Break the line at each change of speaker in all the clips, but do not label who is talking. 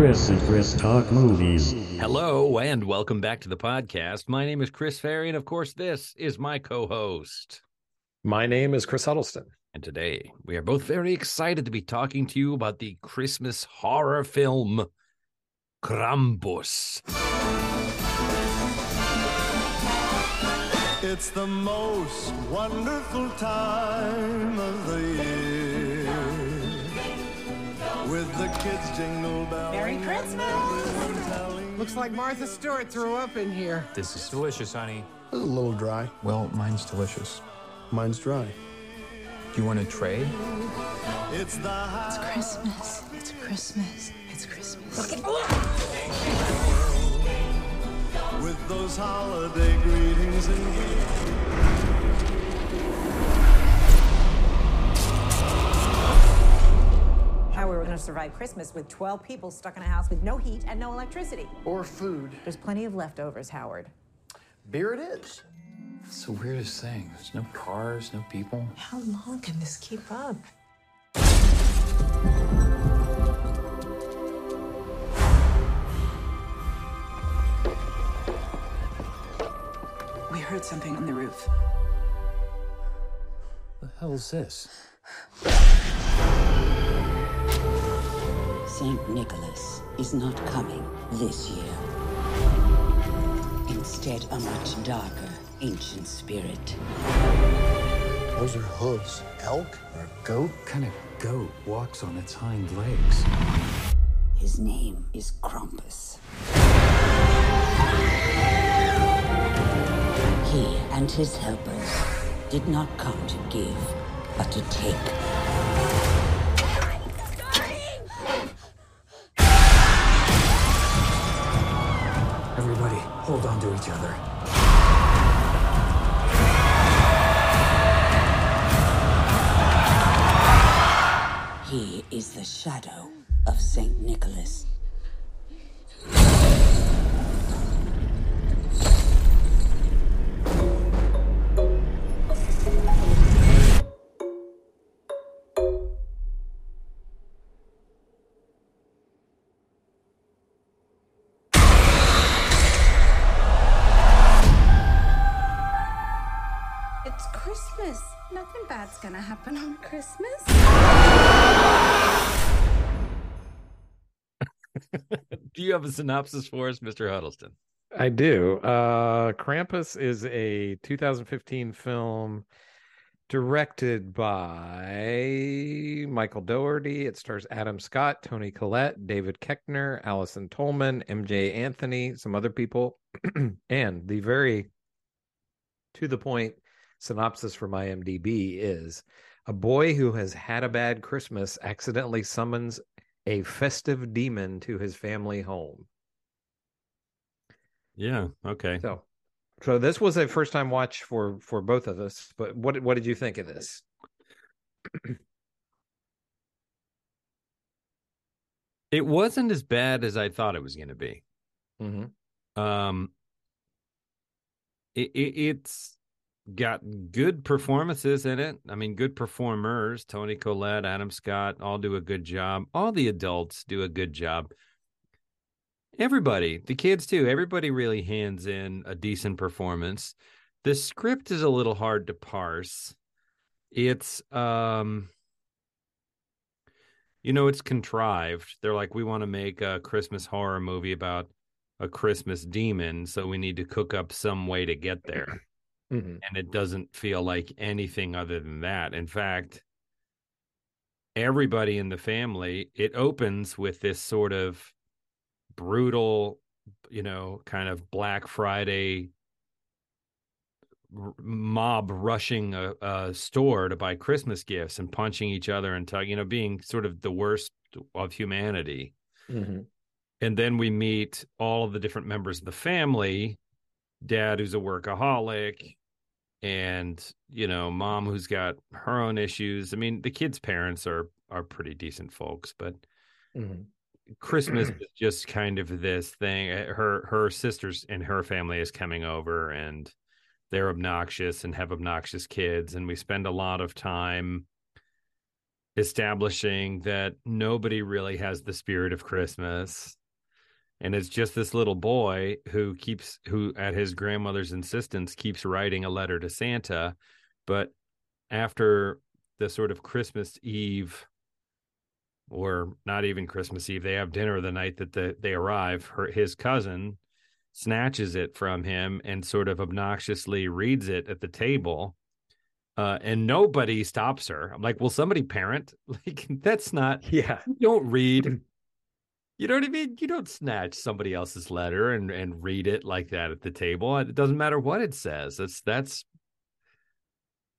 Chris and Chris Talk Movies.
Hello, and welcome back to the podcast. My name is Chris Ferry, and of course, this is my co host.
My name is Chris Huddleston.
And today, we are both very excited to be talking to you about the Christmas horror film Krampus.
It's the most wonderful time of the year. With the kids jingle bells.
Merry
Christmas!
Looks like Martha Stewart threw up in here.
This is delicious, honey.
A little dry.
Well, mine's delicious.
Mine's dry.
Do you want to trade?
It's the high
Christmas. It's Christmas. It's Christmas.
with those holiday greetings and
how we were going to survive Christmas with 12 people stuck in a house with no heat and no electricity.
Or food.
There's plenty of leftovers, Howard.
Beer it is.
It's the weirdest thing. There's no cars, no people.
How long can this keep up? We heard something on the roof.
The hell's this?
Saint Nicholas is not coming this year. Instead, a much darker ancient spirit.
Those are hooves. Elk or a goat?
What kind of goat walks on its hind legs?
His name is Krampus. He and his helpers did not come to give, but to take.
Each other.
He is the shadow of Saint Nicholas.
Gonna happen on Christmas.
Do you have a synopsis for us, Mr. Huddleston?
I do. Uh Krampus is a 2015 film directed by Michael Dougherty. It stars Adam Scott, Toni Collette, David Koechner, Allison Tolman, Emjay Anthony, some other people, and the very to the point synopsis from IMDb is a boy who has had a bad Christmas accidentally summons a festive demon to his family home.
Yeah. Okay.
So, so this was a first time watch for for both of us. But what what did you think of this?
It wasn't as bad as I thought it was going to be.
Mm-hmm.
Um, it, it it's got good performances in it. I mean, good performers. Toni Collette, Adam Scott, all do a good job. All the adults do a good job. Everybody, the kids too. Everybody really hands in a decent performance. The script is a little hard to parse. It's um you know, it's contrived. They're like, we want to make a Christmas horror movie about a Christmas demon, so we need to cook up some way to get there.
Mm-hmm.
And it doesn't feel like anything other than that. In fact, everybody in the family, it opens with this sort of brutal, you know, kind of Black Friday mob rushing a, a store to buy Christmas gifts and punching each other and you know, being sort of the worst of humanity.
Mm-hmm.
And then we meet all of the different members of the family dad, who's a workaholic, and, you know, mom, who's got her own issues. I mean, the kids' parents are, are pretty decent folks, but
Mm-hmm.
Christmas is just kind of this thing. Uh, Her her sisters and her family is coming over, and they're obnoxious and have obnoxious kids, and we spend a lot of time establishing that nobody really has the spirit of Christmas. And it's just this little boy who keeps, who at his grandmother's insistence keeps writing a letter to Santa. But after the sort of Christmas Eve, or not even Christmas Eve, they have dinner the night that the, they arrive. Her, his cousin snatches it from him and sort of obnoxiously reads it at the table uh, and nobody stops her. I'm like, will somebody parent? Like, that's not.
Yeah.
You don't read. You know what I mean? You don't snatch somebody else's letter and and read it like that at the table. It doesn't matter what it says. That's that's.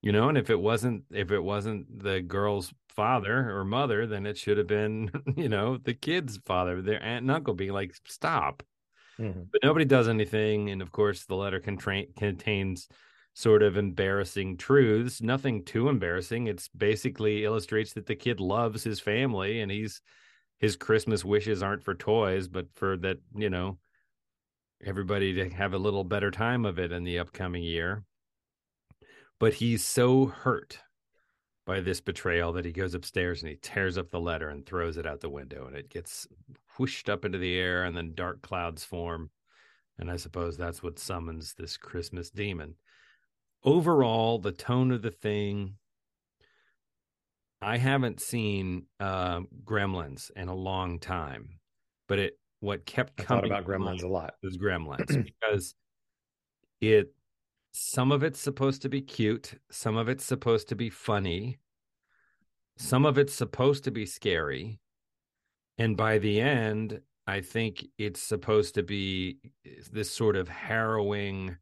You know, and if it wasn't if it wasn't the girl's father or mother, then it should have been, you know, the kid's father, their aunt and uncle being like, "Stop." Mm-hmm. But nobody does anything, and of course, the letter contra- contains sort of embarrassing truths. Nothing too embarrassing. It's basically illustrates that the kid loves his family and he's his Christmas wishes aren't for toys, but for that, you know, everybody to have a little better time of it in the upcoming year. But he's so hurt by this betrayal that he goes upstairs and he tears up the letter and throws it out the window and it gets whooshed up into the air and then dark clouds form. And I suppose that's what summons this Christmas demon overall, the tone of the thing. I haven't seen uh, Gremlins in a long time, but it what kept
I
coming
about Gremlins a lot.
was Gremlins because it some of it's supposed to be cute, some of it's supposed to be funny, some of it's supposed to be scary, and by the end, I think it's supposed to be this sort of harrowing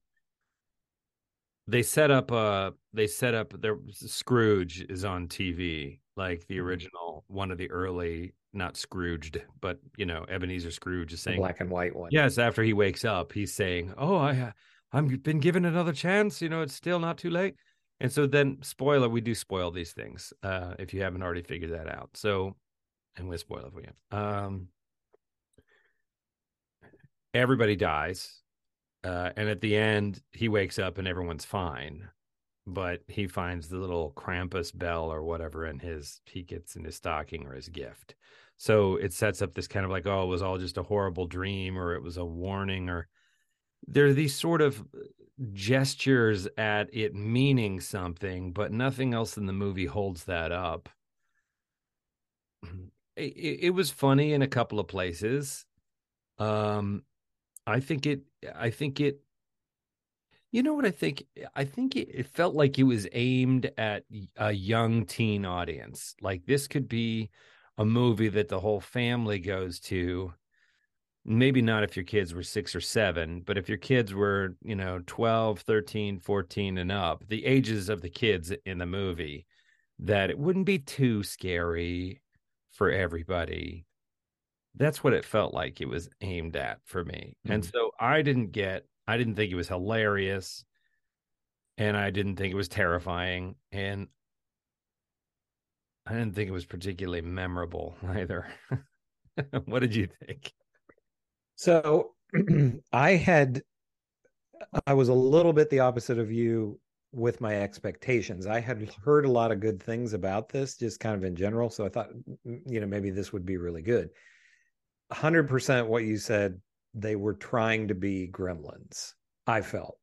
they set up uh they set up their Scrooge is on TV like the mm-hmm. original one of the early not Scrooged but you know Ebenezer Scrooge is saying
the black and white one.
Yes, after he wakes up, he's saying, "Oh, I I've been given another chance. You know, it's still not too late." And so then, spoiler, we do spoil these things uh, if you haven't already figured that out. So, and we'll spoil it for you. Um, everybody dies uh, and at the end, he wakes up and everyone's fine, but he finds the little Krampus bell or whatever in his he gets in his stocking or his gift. So it sets up this kind of like, oh, it was all just a horrible dream or it was a warning or there are these sort of gestures at it meaning something, but nothing else in the movie holds that up. It, it was funny in a couple of places. Um, I think it. I think it. You know what I think? I think it, it felt like it was aimed at a young teen audience. Like this could be a movie that the whole family goes to. Maybe not if your kids were six or seven, but if your kids were, you know, 12, 13, 14 and up, the ages of the kids in the movie, that it wouldn't be too scary for everybody that's what it felt like it was aimed at for me. Mm-hmm. And so I didn't get I didn't think it was hilarious and I didn't think it was terrifying and I didn't think it was particularly memorable either. what did you think?
So I had I was a little bit the opposite of you with my expectations. I had heard a lot of good things about this just kind of in general, so I thought you know maybe this would be really good. 100% what you said they were trying to be gremlins i felt.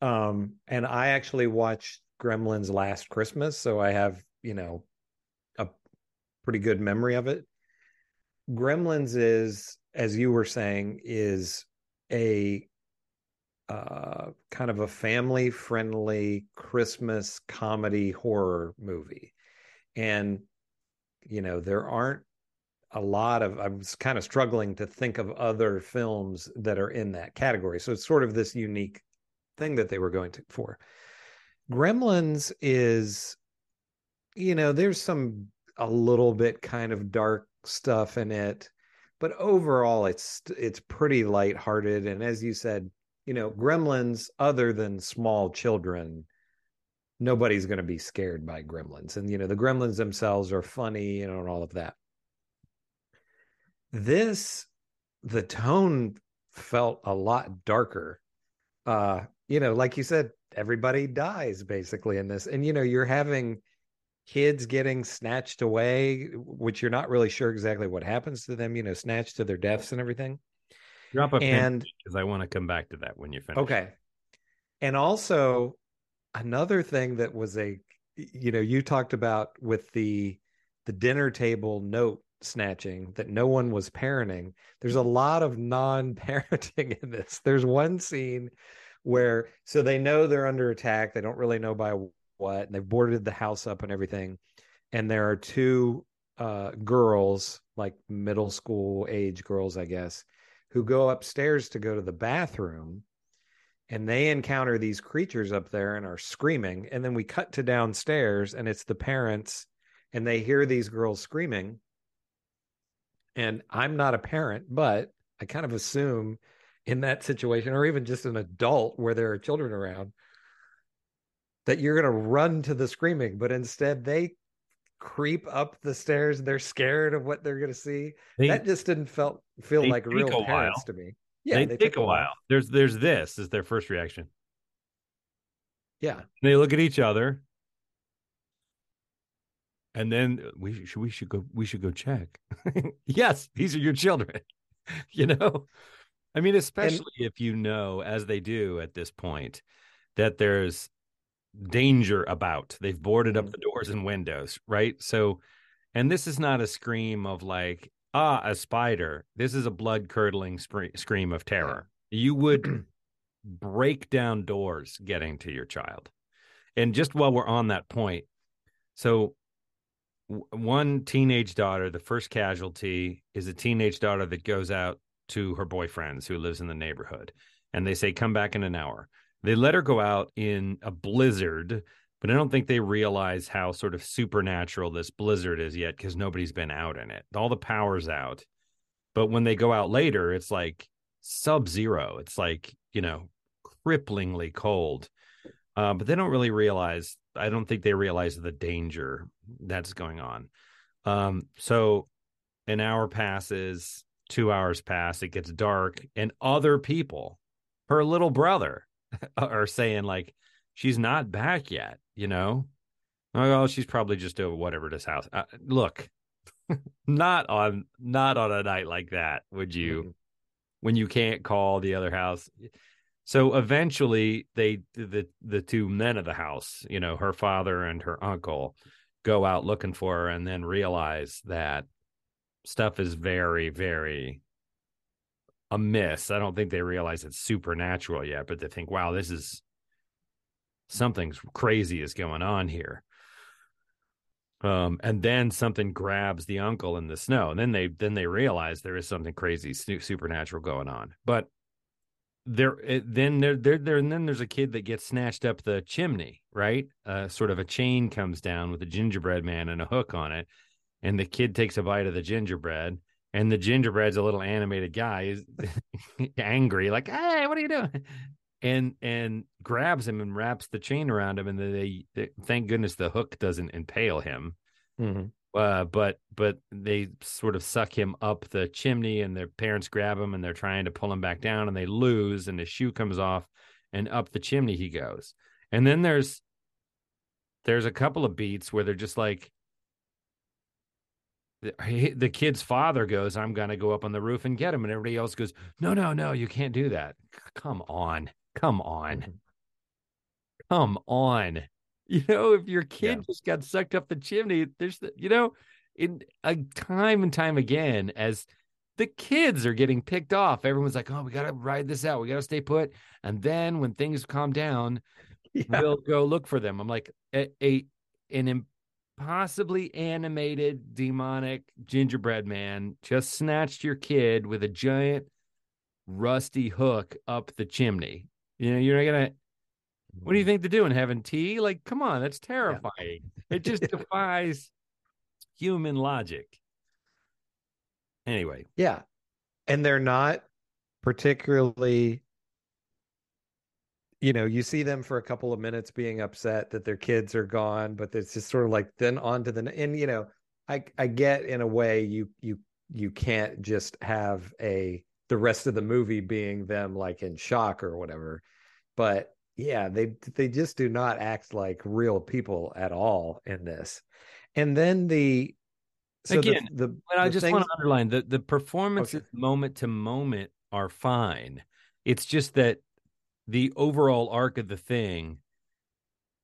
Um and i actually watched gremlins last christmas so i have you know a pretty good memory of it. Gremlins is as you were saying is a uh kind of a family friendly christmas comedy horror movie. And you know there aren't a lot of I was kind of struggling to think of other films that are in that category. So it's sort of this unique thing that they were going to for. Gremlins is you know, there's some a little bit kind of dark stuff in it, but overall it's it's pretty lighthearted and as you said, you know, Gremlins other than small children nobody's going to be scared by gremlins and you know the gremlins themselves are funny you know and all of that this, the tone felt a lot darker. Uh, you know, like you said, everybody dies basically in this. And you know, you're having kids getting snatched away, which you're not really sure exactly what happens to them, you know, snatched to their deaths and everything.
Drop a
And-
because I want to come back to that when you finish.
Okay. And also another thing that was a you know, you talked about with the the dinner table note snatching that no one was parenting. There's a lot of non-parenting in this. There's one scene where so they know they're under attack, they don't really know by what, and they've boarded the house up and everything. And there are two uh girls, like middle school age girls, I guess, who go upstairs to go to the bathroom and they encounter these creatures up there and are screaming and then we cut to downstairs and it's the parents and they hear these girls screaming and i'm not a parent but i kind of assume in that situation or even just an adult where there are children around that you're going to run to the screaming but instead they creep up the stairs they're scared of what they're going to see
They-
that just didn't felt feel like real parents
while.
to me Yeah,
they, take a while. There's there's this is their first reaction.
yeah
They look at each other, and then we should we should go we should go check. yes, these are your children. you know, I mean, especially if you know, as they do at this point, that there's danger about. They've boarded up the doors and windows, right? So, and this is not a scream of like ah a spider. This is a blood curdling scream of terror. You would break down doors getting to your child. And just while we're on that point, so one teenage daughter, the first casualty is a teenage daughter that goes out to her boyfriend's who lives in the neighborhood. And they say, come back in an hour. They let her go out in a blizzard, but I don't think they realize how sort of supernatural this blizzard is yet because nobody's been out in it. All the power's out. But when they go out later, it's like sub zero. It's like, you know, cripplingly cold. Uh, but they don't really realize, I don't think they realize the danger that's going on. Um, so an hour passes, two hours pass, it gets dark, and other people, her little brother, are saying, like, she's not back yet, you know? Oh, she's probably just over whatever this house. Uh, look, not on not on a night like that would you when you can't call the other house so eventually they the the two men of the house you know her father and her uncle go out looking for her and then realize that stuff is very very amiss. I don't think they realize it's supernatural yet but they think wow this is something's crazy is going on here. Um and then something grabs the uncle in the snow and then they then they realize there is something crazy supernatural going on. But there then there there there and then there's a kid that gets snatched up the chimney right? Uh sort of a chain comes down with a gingerbread man and a hook on it and the kid takes a bite of the gingerbread and the gingerbread's a little animated guy is angry like hey what are you doing? And and grabs him and wraps the chain around him and they, they thank goodness the hook doesn't impale him.
Mhm.
Uh, but but they sort of suck him up the chimney and their parents grab him and they're trying to pull him back down and they lose and his shoe comes off and up the chimney he goes. And then there's there's a couple of beats where they're just like the, the kid's father goes i'm gonna go up on the roof and get him. And everybody else goes no no no you can't do that. Come on. Come on. Come on you know if your kid just got sucked up the chimney there's the, you know in a time and time again as the kids are getting picked off everyone's like oh we gotta ride this out. We gotta stay put. And then when things calm down we'll go look for them. I'm like a, a an impossibly animated demonic gingerbread man just snatched your kid with a giant rusty hook up the chimney. You know you're not gonna what do you think they're doing? Having tea? Like, come on, that's terrifying. It just defies human logic. Anyway,
Yeah. And they're not particularly you know, you see them for a couple of minutes being upset that their kids are gone, but it's just sort of like then on to the and you know, I I get in a way you you you can't just have a the rest of the movie being them like in shock or whatever. But yeah, they they just do not act like real people at all in this. And then the so
Again,
the,
But I
the
just
things-
want to underline that the performances
Okay.
moment to moment are fine. It's just that the overall arc of the thing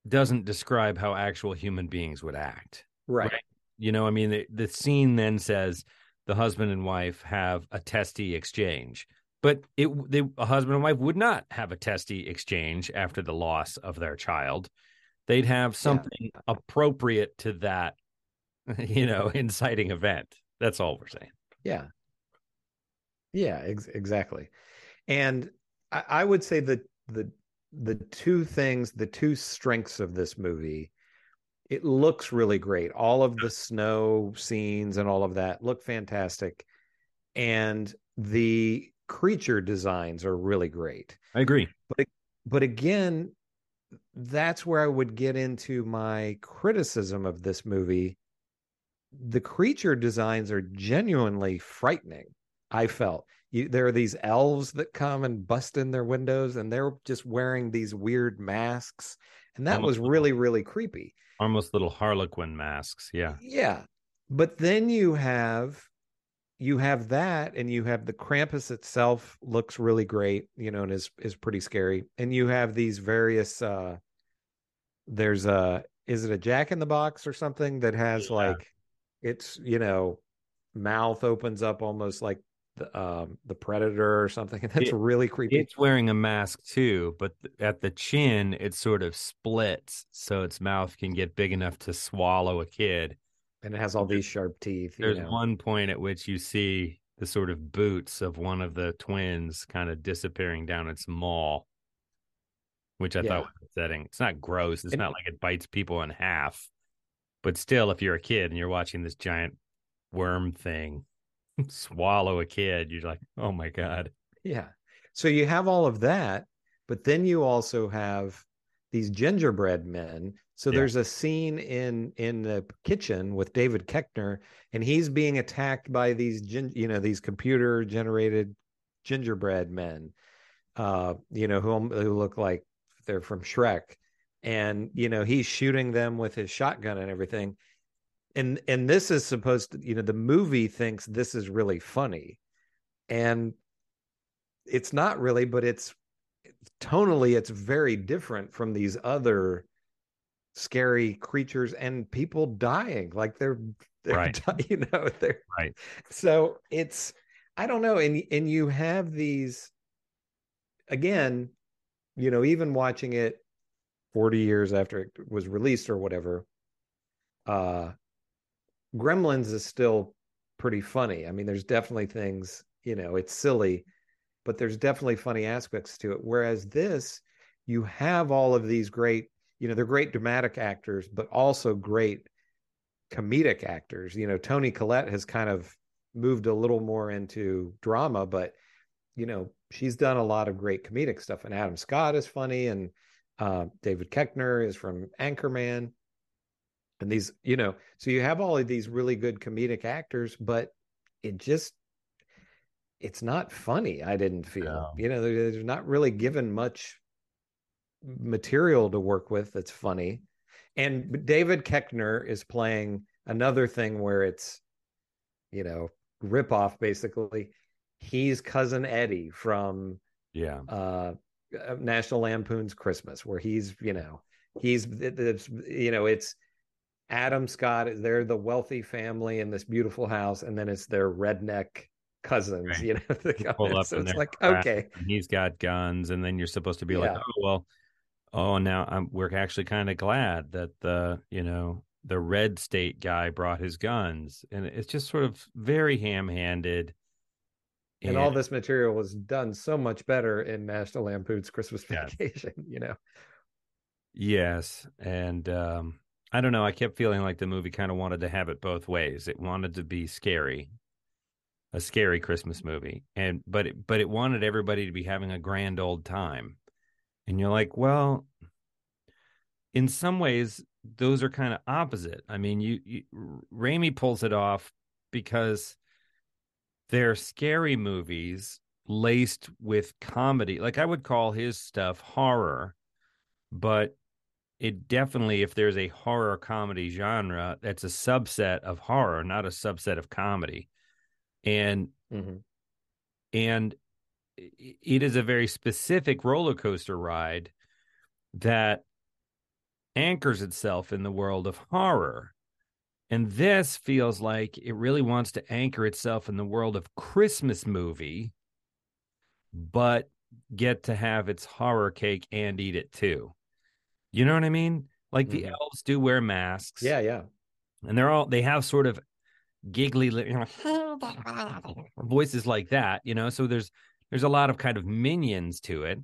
doesn't describe how actual human beings would act.
right.
You know, I mean, the, the scene then says the husband and wife have a testy exchange, but it they, a husband and wife would not have a testy exchange after the loss of their child. They'd have something appropriate to that, you know, inciting event. That's all we're saying.
Yeah. Yeah, ex- exactly. And I, I would say that the the two things, the two strengths of this movie, it looks really great. All of the snow scenes and all of that look fantastic. And the creature designs are really great.
I agree.
But but again, that's where I would get into my criticism of this movie. The creature designs are genuinely frightening. I felt you, there are these elves that come and bust in their windows, and they're just wearing these weird masks, and that was
Almost-
really really creepy.
Almost little Harlequin masks. Yeah.
Yeah. But then you have you have that and you have the Krampus itself looks really great, you know, and is is pretty scary. And you have these various uh there's a is it a jack in the box or something that has
Yeah.
like it's, you know, mouth opens up almost like the um the predator or something. That's
It-
really creepy.
It's wearing a mask too, but th- at the chin, it sort of splits so its mouth can get big enough to swallow a kid.
And it has all these sharp teeth. you
There's
know.
one point at which you see the sort of boots of one of the twins kind of disappearing down its maw, which I
Yeah.
thought was upsetting. It's not gross. It's
And-
not like it bites people in half, but still, if you're a kid and you're watching this giant worm thing swallow a kid, you're like, oh my god.
Yeah. So you have all of that, but then you also have these gingerbread men. So
Yeah.
there's a scene in in the kitchen with David Koechner, and he's being attacked by these you know, these computer generated gingerbread men, uh, you know, who who look like they're from Shrek, and you know he's shooting them with his shotgun and everything. And and this is supposed to, you know, the movie thinks this is really funny, and it's not really, but it's tonally it's very different from these other scary creatures and people dying like they're, they're
Right.
you know they're
Right.
so it's i don't know and and you have these again you know even watching it 40 years after it was released or whatever uh gremlins is still pretty funny i mean there's definitely things you know it's silly but there's definitely funny aspects to it whereas this you have all of these great you know they're great dramatic actors but also great comedic actors. You know toni collette has kind of moved a little more into drama but you know she's done a lot of great comedic stuff and adam scott is funny and uh, david koechner is from anchorman. And these you know so you have all of these really good comedic actors but it just it's not funny i didn't feel.
No.
you know they're, they're not really given much material to work with that's funny. And david koechner is playing another thing where it's you know rip off basically. He's cousin eddie from
Yeah.
uh uh, national lampoon's christmas where he's you know he's it- it's you know it's adam scott they're the wealthy family in this beautiful house and then it's their redneck cousins
Right.
you know the
up
so it's like okay.
and he's got guns, and then you're supposed to be like, oh well, oh now I'm we're actually kind of glad that the you know the red state guy brought his guns, and it's just sort of very ham-handed.
and all this material was done so much better in national lampoon's christmas
Yeah.
vacation you know
Yes, and um, I don't know. I kept feeling like the movie kind of wanted to have it both ways. It wanted to be scary, a scary Christmas movie, and but it, but it wanted everybody to be having a grand old time. And you're like, well, in some ways, those are kind of opposite. I mean, you, you Raimi pulls it off because they're scary movies laced with comedy. Like I would call his stuff horror but it definitely, if there's a horror comedy genre, that's a subset of horror, not a subset of comedy. And
Mhm.
and it is a very specific roller coaster ride that anchors itself in the world of horror. And this feels like it really wants to anchor itself in the world of Christmas movie, but get to have its horror cake and eat it too. You know what I mean? Like the
Mhm.
elves do wear masks.
Yeah, yeah.
And they're all they have sort of giggly you know, voices like that, you know. So there's there's a lot of kind of minions to it.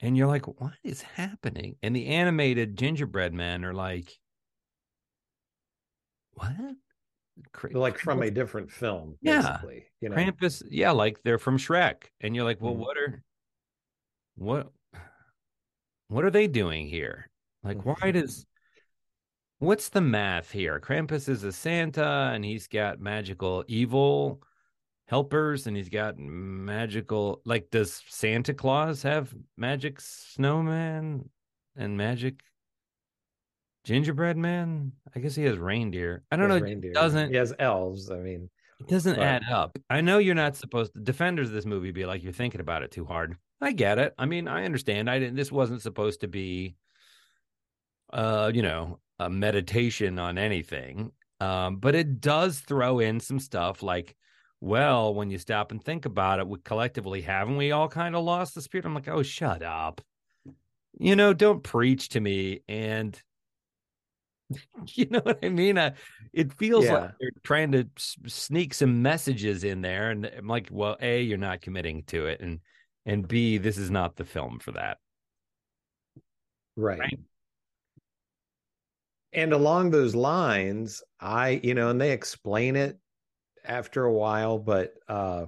And you're like, what is happening? And the animated gingerbread men are like, what? Cra-
Like from a different film,
Yeah.
basically. You know.
Krampus, yeah, like they're from Shrek. And you're like, well,
Mhm.
what are what what are they doing here? Like,
Mm-hmm.
why does what's the math here? Krampus is a Santa and he's got magical evil helpers and he's got magical like does Santa Claus have magic snowman and magic gingerbread man? I guess he has reindeer. I don't know.
Reindeer.
doesn't
He has elves. I mean,
it doesn't
But-
add up. I know you're not supposed to defenders of this movie be like you're thinking about it too hard. I get it. I mean, I understand. I didn't this wasn't supposed to be uh, you know, a meditation on anything. Um, but it does throw in some stuff like, well, when you stop and think about it, we collectively haven't we all kind of lost the spirit? I'm like, oh, shut up. You know, don't preach to me. And you know what I mean? I, it feels
Yeah.
like they're trying to s- sneak some messages in there, and I'm like, well, a, you're not committing to it, and and b, this is not the film for that.
right.
Right.
And along those lines, I, you know, and they explain it after a while, but uh,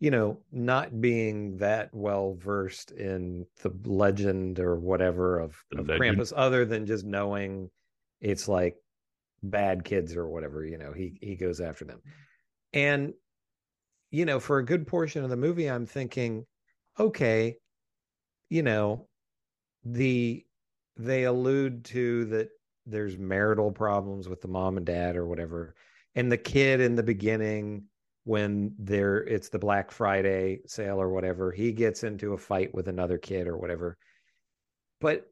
you know, not being that well versed in the legend or whatever of, of. Krampus, other than just knowing it's like bad kids or whatever, you know, he he goes after them. And you know, for a good portion of the movie, I'm thinking, okay, you know, the they allude to that there's marital problems with the mom and dad or whatever and the kid in the beginning when there it's the black friday sale or whatever he gets into a fight with another kid or whatever. But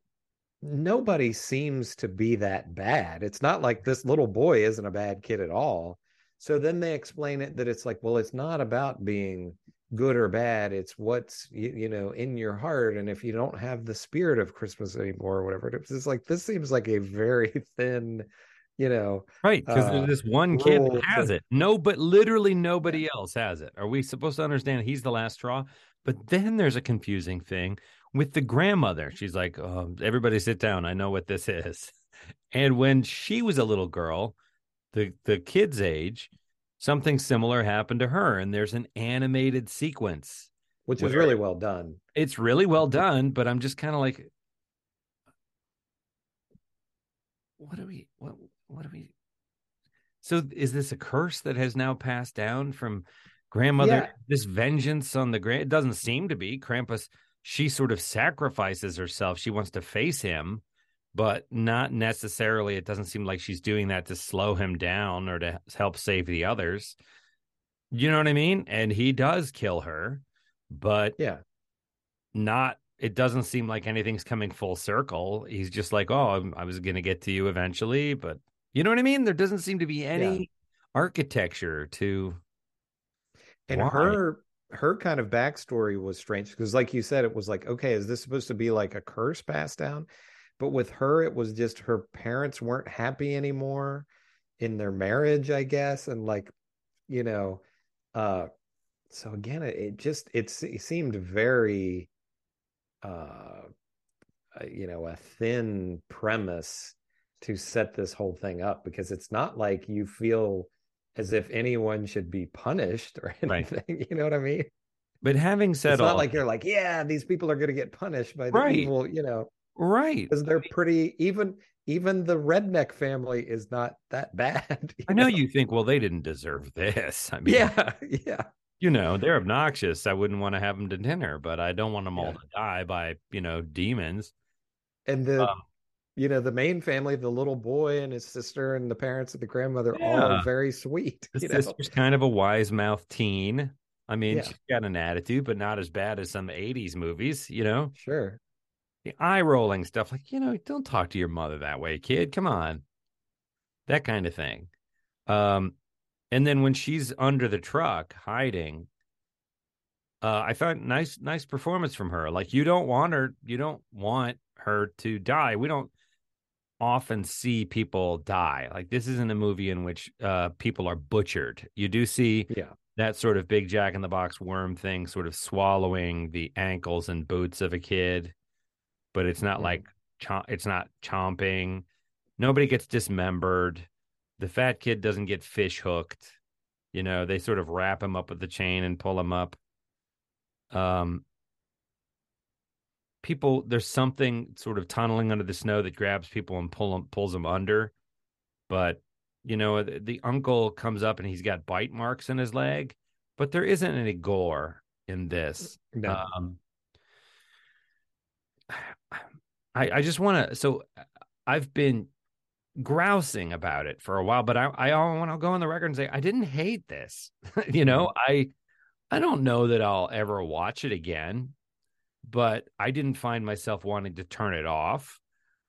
nobody seems to be that bad. It's not like this little boy isn't a bad kid at all. So then they explain it that it's like well it's not about being good or bad. It's what's you, you know in your heart. And if you don't have the spirit of christmas anymore or whatever it's like this seems like a very thin you know
Right, because
uh,
this one kid has it. No, but literally nobody else has it. Are we supposed to understand he's the last straw? But then there's a confusing thing with the grandmother. She's like, oh, "Everybody sit down. I know what this is." And when she was a little girl, the the kid's age, something similar happened to her, and there's an animated sequence.
which is really well done
It's really well done, but I'm just kind of like, what are we what what do we? So is this a curse that has now passed down from grandmother?
Yeah.
This vengeance on the grand? It doesn't seem to be. Krampus. She sort of sacrifices herself. She wants to face him, but not necessarily. It doesn't seem like she's doing that to slow him down or to help save the others. You know what I mean? And he does kill her, but
yeah
not it doesn't seem like anything's coming full circle he's just like oh I'm- i was going to get to you eventually but you know what i mean? There doesn't seem to be any architecture to
and
Why?
her her kind of backstory was strange because like you said it was like okay is this supposed to be like a curse passed down? But with her it was just her parents weren't happy anymore in their marriage i guess and like you know uh so again it, it just it, it seemed very uh uh, you know a thin premise to set this whole thing up because it's not like you feel as if anyone should be punished or
Right.
anything you know what i mean?
But having said
it's
all
not like you're like yeah these people are going to get punished by the
Right.
evil you know?
Right.
Because they're pretty even even the redneck family is not that bad
i know you think well they didn't deserve this. I mean
yeah yeah.
you know they're obnoxious. I wouldn't want to have them to dinner but i don't want them all to die by you know demons.
And the
Um,
you know the main family, the little boy and his sister and the parents and the grandmother, all
Yeah.
are very sweet.
The
You know?
sister's kind of a wise mouth teen. I mean,
Yeah.
she's got an attitude, but not as bad as some '80s movies. You know,
Sure.
the eye rolling stuff, like you know, don't talk to your mother that way, kid. Come on, that kind of thing. Um, and then when she's under the truck hiding, uh, I thought nice, nice performance from her. Like you don't want her, you don't want her to die. We don't often see people die. Like this isn't a movie in which uh, people are butchered. You do see
Yeah.
that sort of big Jack in the Box worm thing, sort of swallowing the ankles and boots of a kid, but it's not
Mhm.
like chom- it's not chomping. Nobody gets dismembered. The fat kid doesn't get fish hooked. You know, they sort of wrap him up with the chain and pull him up. Um, people, there's something sort of tunneling under the snow that grabs people and pull 'em- pulls them under. But you know, the, the uncle comes up and he's got bite marks in his leg, but there isn't any gore in this.
Mm, no.
Um, I I just want to. So uh, I've been grousing about it for a while, but I I want to go on the record and say I didn't hate this. you know, mm. I I don't know that I'll ever watch it again, but I didn't find myself wanting to turn it off.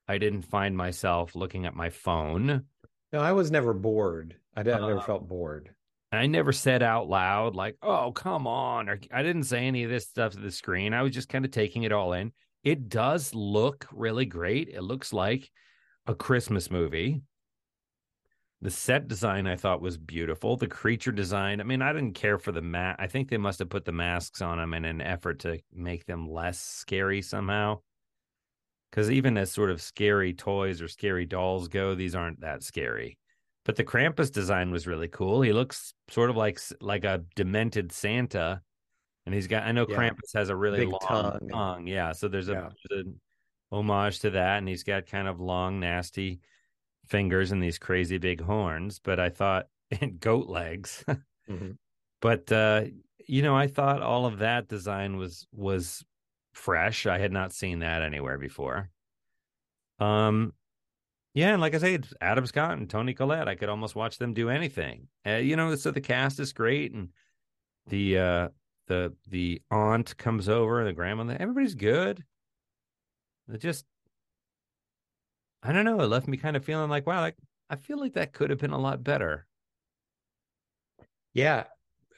I didn't find myself looking at my phone.
No, I was never bored. I, I never
Uh,
felt bored.
I never said out loud, like, oh, come on. Or I didn't say any of this stuff to the screen. I was just kind of taking it all in. It does look really great. It looks like a Christmas movie. The set design I thought was beautiful. The creature design, I mean, I didn't care for the mat. I think they must have put the masks on them in an effort to make them less scary somehow. Because even as sort of scary toys or scary dolls go, these aren't that scary. But the Krampus design was really cool. He looks sort of like like a demented Santa, and he's got. I know
Yeah.
Krampus has a really
Big
long
tongue.
tongue. Yeah, so there's a,
Yeah.
there's an homage to that, and he's got kind of long, nasty fingers and these crazy big horns. But I thought and goat legs.
Mhm.
but uh, you know, I thought all of that design was was fresh. I had not seen that anywhere before. Um, yeah, and like I say, it's Adam Scott and Toni Collette. I could almost watch them do anything. Uh, you know, so the cast is great, and the uh, the the aunt comes over, the grandmother, everybody's good. It just, I don't know. It left me kind of feeling like, wow, like I feel like that could have been a lot better.
Yeah,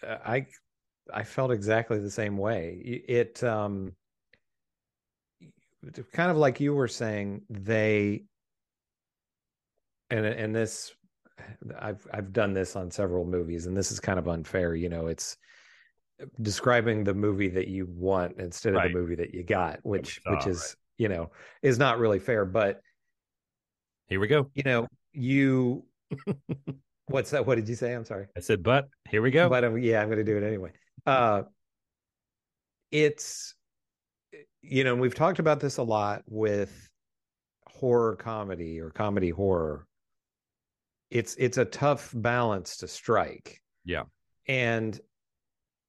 uh, I I felt exactly the same way. It um kind of like you were saying they and and this I've I've done this on several movies and this is kind of unfair, you know, it's describing the movie that you want instead of
Right.
the movie that you got, which
saw,
which is, you know, is not really fair, but
Here we go.
you know, you what's that? What did you say? I'm sorry.
I said, but here we go.
But um, yeah, I'm going to do it anyway. Uh, it's you know, we've talked about this a lot with horror comedy or comedy horror. It's it's a tough balance to strike.
Yeah.
And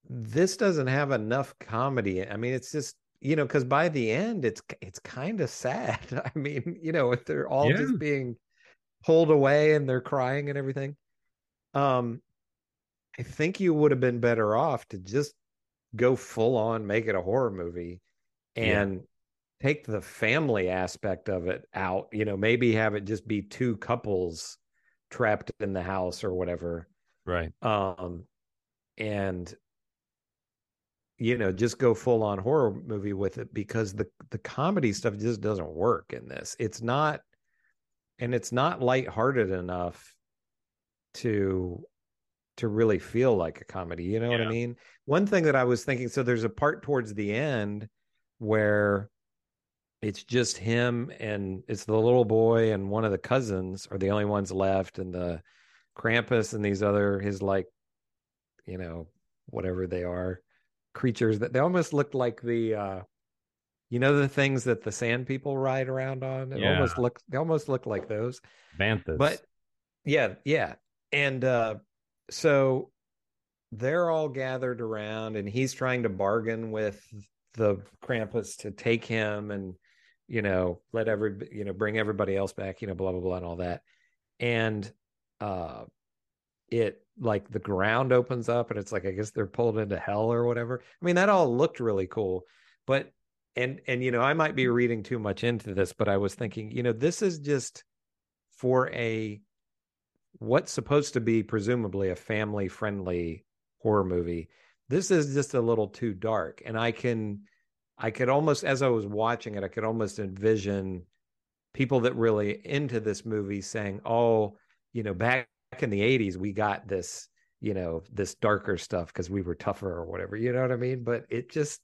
this doesn't have enough comedy. I mean, it's just you know, because by the end, it's it's kind of sad. I mean, you know, if they're all
Yeah.
just being pulled away and they're crying and everything. Um, I think you would have been better off to just go full on, make it a horror movie,
Yeah.
and take the family aspect of it out. You know, maybe have it just be two couples trapped in the house or whatever
right.
um and you know just go full on horror movie with it because the the comedy stuff just doesn't work in this. It's not and it's not lighthearted enough to to really feel like a comedy you know what i mean? One thing that i was thinking so there's a part towards the end where it's just him and it's the little boy and one of the cousins are the only ones left and the Krampus and these other his like you know whatever they are creatures that they almost looked like the uh you know the things that the sand people ride around on it
Yeah.
almost look they almost look like those
Banthas.
but yeah yeah and uh so they're all gathered around and he's trying to bargain with the Krampus to take him and you know, let every, you know, bring everybody else back, you know, blah, blah, blah, and all that. And uh, it like the ground opens up and it's like, I guess they're pulled into hell or whatever. I mean, that all looked really cool. But, and, and, you know, I might be reading too much into this, but I was thinking, you know, this is just for a, what's supposed to be presumably a family friendly horror movie. This is just a little too dark. And I can, I could almost, as I was watching it, I could almost envision people that really into this movie saying, "Oh, you know, back in the '80s, we got this, you know, this darker stuff because we were tougher or whatever." You know what I mean? But it just,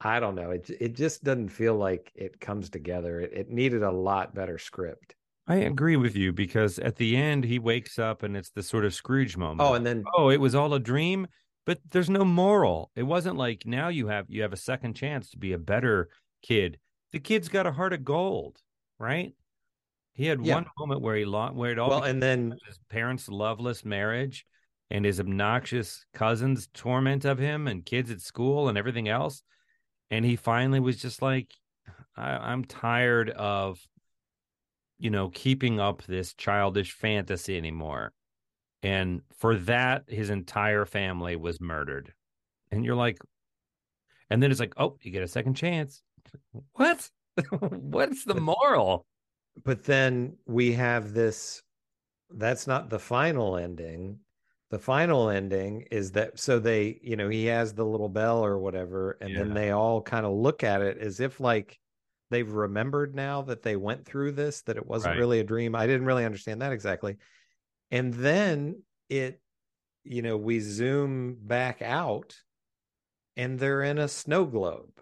I don't know. It it just doesn't feel like it comes together. It, it needed a lot better script.
I agree with you because at the end he wakes up and it's the sort of Scrooge moment.
Oh, and then
oh, it was all a dream but there's no moral. It wasn't like now you have you have a second chance to be a better kid. The kid's got a heart of gold, right? He had yeah. one moment where he lost where it all
well, and then
his parents' loveless marriage and his obnoxious cousins' torment of him and kids at school and everything else. And he finally was just like, I, I'm tired of, you know, keeping up this childish fantasy anymore. And for that, his entire family was murdered. And you're like, and then it's like, oh, you get a second chance. What? What's the moral?
But then we have this that's not the final ending. The final ending is that so they, you know, he has the little bell or whatever, and yeah. then they all kind of look at it as if like they've remembered now that they went through this, that it wasn't right. really a dream. I didn't really understand that exactly and then it you know we zoom back out and they're in a snow globe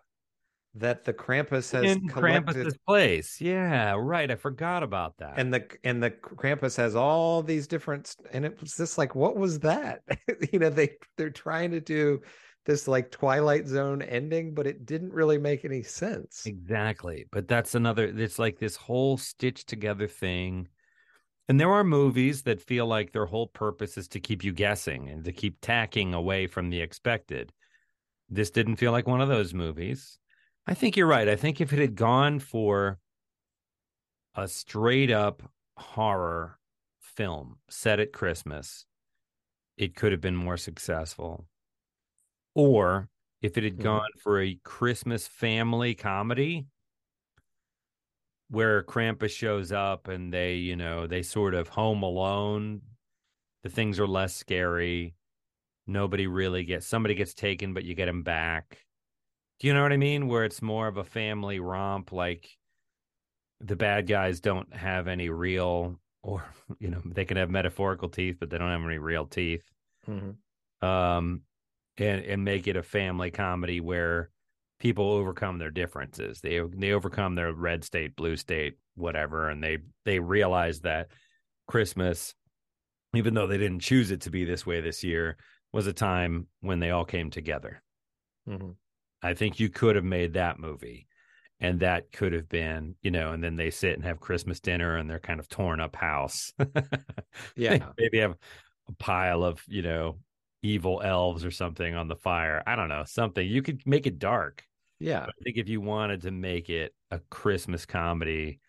that the Krampus has
in collected. Krampus's place. Yeah, right. I forgot about that.
And the and the Krampus has all these different and it was just like what was that? you know, they they're trying to do this like Twilight Zone ending, but it didn't really make any sense.
Exactly. But that's another it's like this whole stitched together thing and there are movies that feel like their whole purpose is to keep you guessing and to keep tacking away from the expected. This didn't feel like one of those movies. I think you're right. I think if it had gone for a straight up horror film set at Christmas, it could have been more successful. Or if it had mm-hmm. gone for a Christmas family comedy, where Krampus shows up and they, you know, they sort of home alone. The things are less scary. Nobody really gets somebody gets taken, but you get him back. Do you know what I mean? Where it's more of a family romp, like the bad guys don't have any real, or you know, they can have metaphorical teeth, but they don't have any real teeth. Mm-hmm. Um, and and make it a family comedy where people overcome their differences. They they overcome their red state, blue state, whatever, and they they realize that Christmas, even though they didn't choose it to be this way this year, was a time when they all came together. Mm-hmm. I think you could have made that movie. And that could have been, you know, and then they sit and have Christmas dinner and they're kind of torn up house.
yeah.
Maybe have a pile of, you know, evil elves or something on the fire. I don't know, something. You could make it dark.
Yeah.
But I think if you wanted to make it a Christmas comedy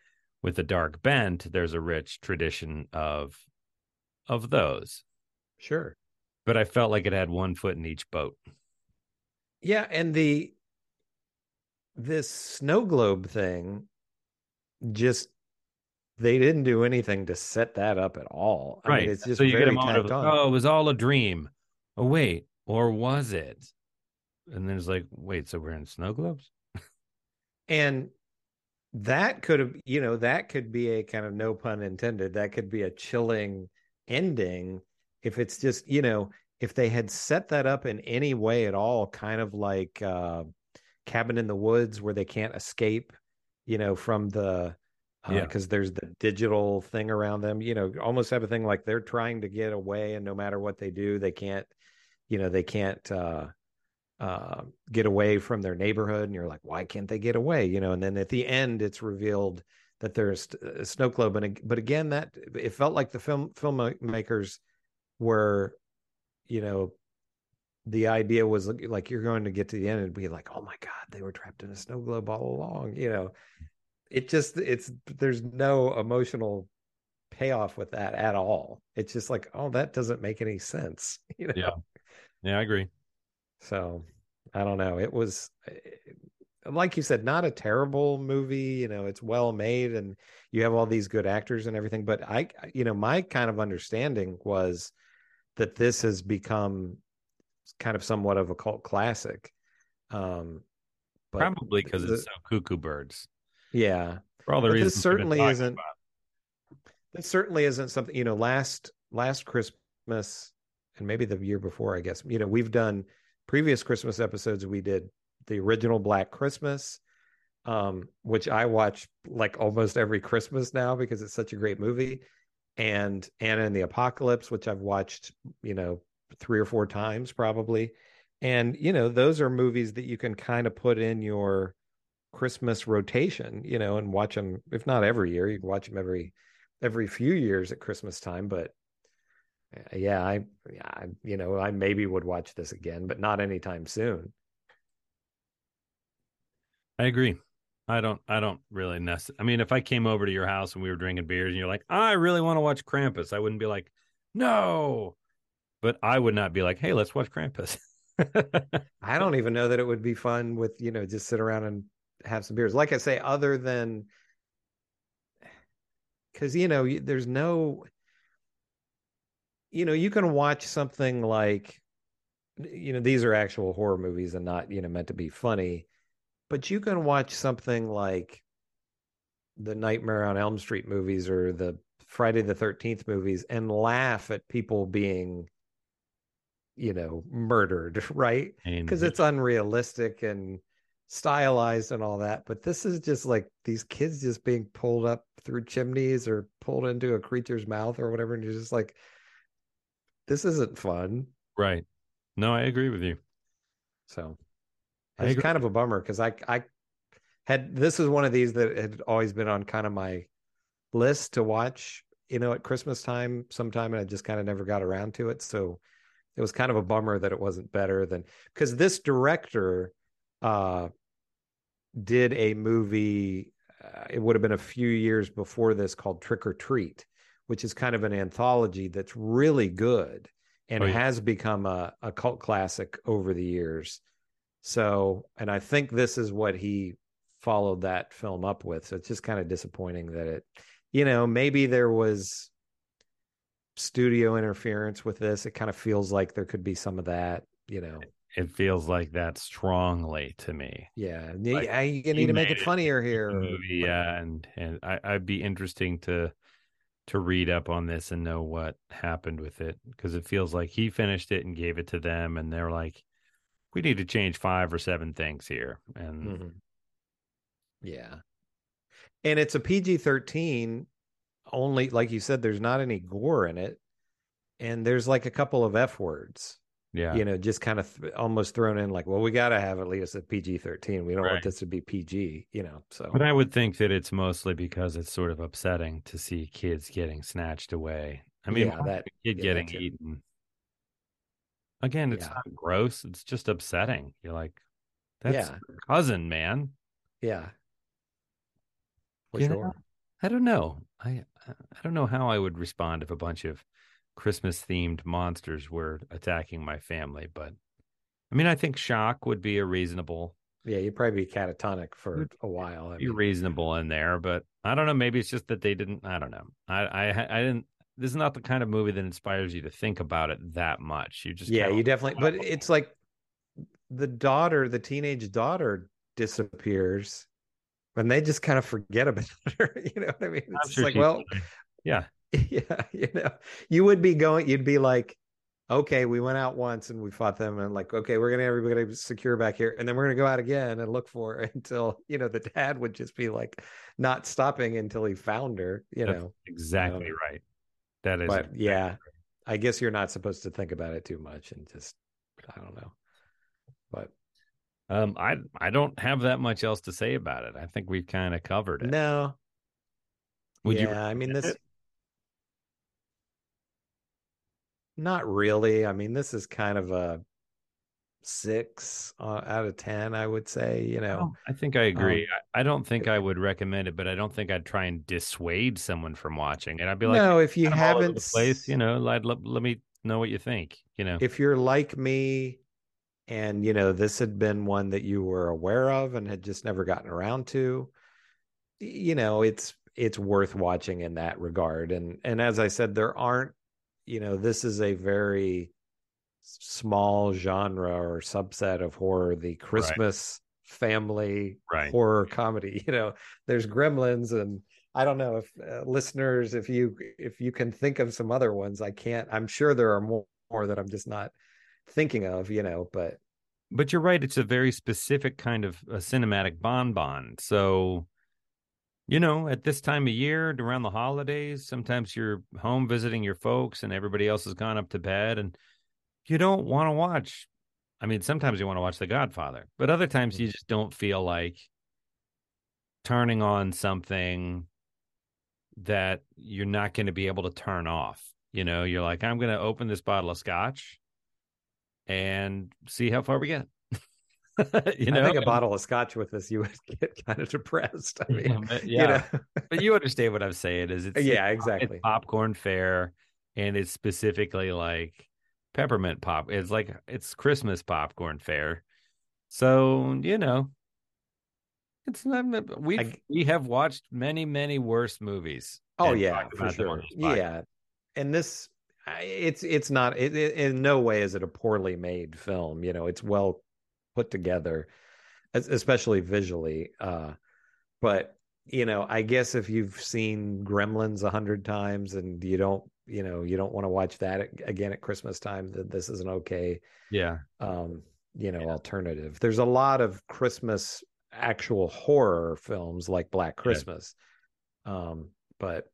with a dark bent, there's a rich tradition of of those.
Sure.
But I felt like it had one foot in each boat.
Yeah, and the this snow globe thing just they didn't do anything to set that up at all.
Right. I. Mean,
it's just
so you
get
a moment of, oh, it was all a dream. Oh wait, or was it? and then it's like, wait, so we're in snow globes?
and that could have, you know, that could be a kind of no pun intended. That could be a chilling ending if it's just, you know, if they had set that up in any way at all, kind of like uh, Cabin in the Woods, where they can't escape, you know, from the uh, yeah, because there's the digital thing around them. You know, almost have a thing like they're trying to get away, and no matter what they do, they can't. You know, they can't. uh uh, get away from their neighborhood, and you're like, why can't they get away? You know, and then at the end, it's revealed that there's a snow globe, and but again, that it felt like the film filmmakers were, you know, the idea was like you're going to get to the end and be like, oh my god, they were trapped in a snow globe all along, you know. it just it's there's no emotional payoff with that at all. It's just like, oh, that doesn't make any sense. You know?
Yeah. Yeah, I agree.
So I don't know. It was eh, like you said, not a terrible movie. You know, it's well made and you have all these good actors and everything. But I, you know, my kind of understanding was that this has become kind of somewhat of a cult classic. Um, but
Probably because it's so cuckoo birds.
yeah,
For all the
But
reasons
this certainly isn't.
about.
This certainly isn't something you know. Last last Christmas and maybe the year before, I guess. You know, we've done previous Christmas episodes. We did the original Black Christmas, um, which I watch like almost every Christmas now because it's such a great movie, and Anna and the Apocalypse, which I've watched you know three or four times probably, and you know those are movies that you can kind of put in your Christmas rotation, you know, and watch them. If not every year, you can watch them every every few years at Christmas time. But uh, yeah, I, yeah, I, you know, I maybe would watch this again, but not anytime soon.
I agree. I don't. I don't really necessarily. I mean, if I came over to your house and we were drinking beers, and you're like, "I really want to watch Krampus," I wouldn't be like, "No," but I would not be like, "Hey, let's watch Krampus."
I don't even know that it would be fun with you know just sit around and have some beers. Like I say, other than because you know there's no, you know, you can watch something like, you know, these are actual horror movies and not you know meant to be funny, but you can watch something like the Nightmare on Elm Street movies or the Friday the Thirteenth movies and laugh at people being you know murdered right? Because it's unrealistic and stylized and all that. But this is just like these kids just being pulled up through chimneys or pulled into a creature's mouth or whatever. And you're just like this isn't fun.
Right. No, I agree with you.
so
I
it's
agree.
kind of a bummer because i i had this is one of these that had always been on kind of my list to watch you know at christmas time sometime and i just kind of never got around to it so it was kind of a bummer that it wasn't better than because this director uh did a movie uh, it would have been a few years before this called trick or treat which is kind of an anthology that's really good and
Oh, yeah.
has become a, a cult classic over the years so and i think this is what he followed that film up with. So it's just kind of disappointing that it you know maybe there was studio interference with this. It kind of feels like there could be some of that you know.
It feels like that strongly to me.
yeah
Like,
yeah you need to make it
it
funnier here.
movie, yeah, and and I, I'd be interesting to to read up on this and know what happened with it because it feels like he finished it and gave it to them, and they're like, "We need to change five or seven things here," and
Mhm. yeah and it's a pg-13 only like you said there's not any gore in it and there's like a couple of f words
yeah,
you know just kind of th- almost thrown in like well we got to have at least a pg-13 we don't
Right.
want this to be pg you know so
But I would think that it's mostly because it's sort of upsetting to see kids getting snatched away. I mean,
Yeah, that-
kid
yeah,
getting
that
eaten. Again, it's
Yeah.
not gross. It's just upsetting. You're like, that's
Yeah.
cousin, man.
yeah for
You
sure
know, I don't know. I I don't know how I would respond if a bunch of Christmas themed monsters were attacking my family, but I mean, I think shock would be a reasonable
yeah you'd probably be catatonic for a while I
be reasonable in there, but I don't know. Maybe it's just that they didn't. I don't know. I I I didn't. This is not the kind of movie that inspires you to think about it that much. You just
yeah you definitely but it's like the daughter the teenage daughter disappears and they just kind of forget about her you know what i mean it's
sure
like well
yeah,
yeah you know you would be going you'd be like okay we went out once and we fought them and like okay we're gonna everybody secure back here and then we're gonna go out again and look for her until you know the dad would just be like not stopping until he found her you
That's
know
exactly
Um,
right. That is,
but yeah i guess you're not supposed to think about it too much and just i don't know but
Um, I I don't have that much else to say about it. I think we've kind of covered it.
no
Would
yeah
you?
i mean this
it?
not really i mean this is kind of a six uh, out of ten. I would say. You know,
Oh, I think I agree. I, I don't think I would recommend it, but I don't think I'd try and dissuade someone from watching it. I'd be like,
no, if you
I'm
haven't
place, you know, let, let, let me know what you think. You know,
if you're like me and you know this had been one that you were aware of and had just never gotten around to you know it's it's worth watching in that regard and and as i said there aren't you know this is a very small genre or subset of horror the christmas family
Right.
horror comedy you know there's gremlins and i don't know if uh, listeners if you if you can think of some other ones i can't i'm sure there are more, more that i'm just not thinking of you know but
but you're right. It's a very specific kind of a cinematic bonbon. So, you know, at this time of year, around the holidays, sometimes you're home visiting your folks and everybody else has gone up to bed and you don't want to watch. I mean, sometimes you want to watch The Godfather, but other times you mm-hmm. just don't feel like turning on something that you're not going to be able to turn off. You know, you're like, I'm going to open this bottle of scotch and see how far we get. you know,
I think a bottle of scotch with this, you would get kind of depressed. I mean,
Yeah, but-
you know,
but you understand what I'm saying is it's
yeah,
it's
exactly.
popcorn fare and it's specifically like peppermint pop. It's like it's Christmas popcorn fair. So, you know, it's not we
I-
we have watched many many worse movies.
Oh yeah, for
about them on
sure. Yeah, and this it's it's not. It, it, in no way is it a poorly made film. You know, it's well put together, especially visually. Uh, but you know, I guess if you've seen Gremlins a hundred times and you don't, you know, you don't want to watch that again at Christmas time, that this is an okay
Yeah.
um you know alternative. There's a lot of christmas actual horror films like black christmas um but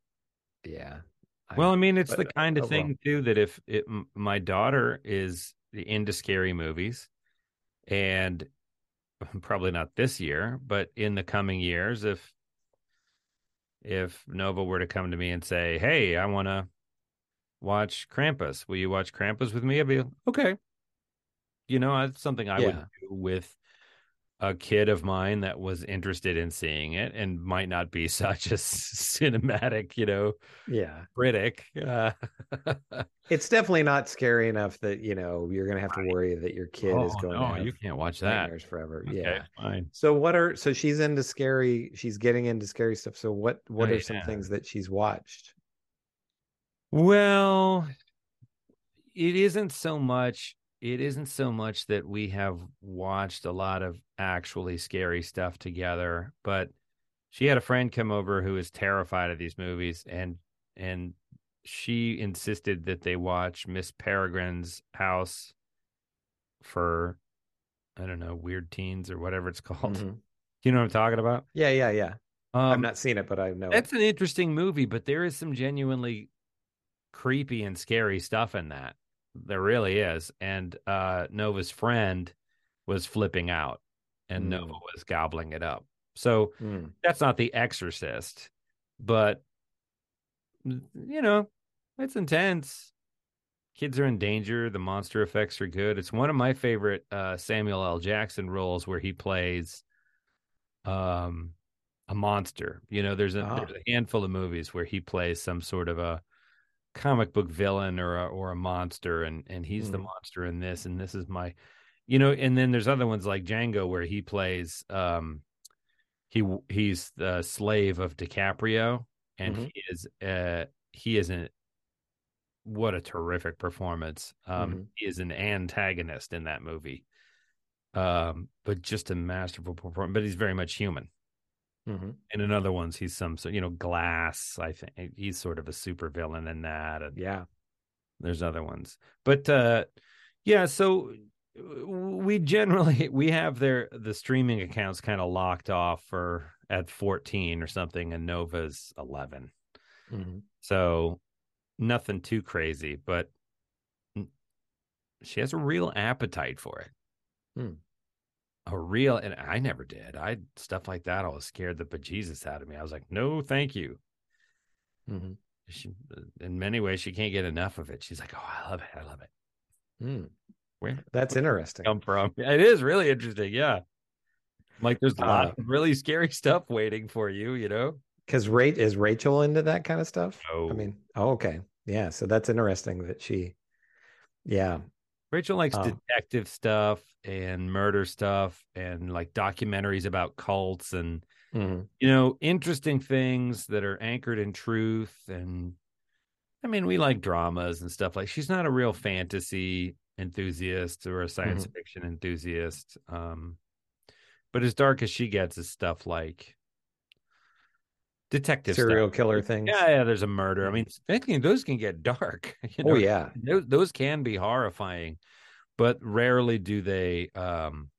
yeah
Well, I mean, it's
but
the kind of
overall-
thing too that if it, my daughter is into scary movies, and probably not this year, but in the coming years, if if Nova were to come to me and say, "Hey, I want to watch Krampus. Will you watch Krampus with me?" I'd be okay. You know, that's something I would do with a kid of mine that was interested in seeing it and might not be such a cinematic, you know,
yeah
critic. Uh,
it's definitely not scary enough that you know you're gonna have to worry that your kid is
Oh,
going
no,
to
you can't watch that.
forever
Okay,
yeah
fine.
so what are so she's into scary she's getting into scary stuff so what what
Oh,
are some things that she's watched
Well, it isn't so much. It isn't so much that we have watched a lot of actually scary stuff together, but she had a friend come over who is terrified of these movies, and and she insisted that they watch Miss Peregrine's house for I don't know weird teens or whatever it's called.
Mhm.
You know what I'm talking about?
yeah yeah yeah i've
Um,
not seen it but i know
That's
it.
an interesting movie, but there is some genuinely creepy and scary stuff in that. There really is. And uh Nova's friend was flipping out and
Mm.
Nova was gobbling it up. So
Mm.
that's not the exorcist, but you know, it's intense. Kids are in danger. The monster effects are good. It's one of my favorite uh, Samuel L. Jackson roles where he plays um, a monster. You know, there's a,
Ah.
there's a handful of movies where he plays some sort of a comic book villain or a, or a monster, and and he's the
Mhm.
monster in this, and this is my, you know, and then there's other ones like Django where he plays um, he he's the slave of DiCaprio, and
Mhm.
he is uh he is an what a terrific performance. Um,
Mhm.
he is an antagonist in that movie, um, but just a masterful performance. But he's very much human.
Mhm.
And in other ones, he's some so you know Glass. I think he's sort of a super villain in that. And
yeah
there's other ones, but uh, yeah. So uh, we generally we have their the streaming accounts kind of locked off for at 14 or something, and Nova's 11.
Mhm.
So nothing too crazy, but she has a real appetite for it.
Hmm.
A real, and I never did. I stuff like that. I was scared the bejesus out of me. I was like, no, thank you.
Mhm.
She, in many ways, she can't get enough of it. She's like, oh, I love it. I love it.
Mm.
Where
That's interesting.
come from? It is really interesting. Yeah. Like there's a lot
Uh,
of really scary stuff waiting for you, you know?
Because Rate is Rachel into that kind of stuff?
No.
I mean, oh, okay. Yeah. So that's interesting that she, yeah.
Rachel likes
Oh.
detective stuff and murder stuff and like documentaries about cults and
Mhm.
you know interesting things that are anchored in truth and I mean we like dramas and stuff like she's not a real fantasy enthusiast or a science
Mm-hmm.
fiction enthusiast um but as dark as she gets is stuff like detective
Serial
stuff.
killer things.
Yeah, yeah, there's a murder. I mean, thinking those can get dark. You know?
Oh, yeah.
those, those can be horrifying, but rarely do they. um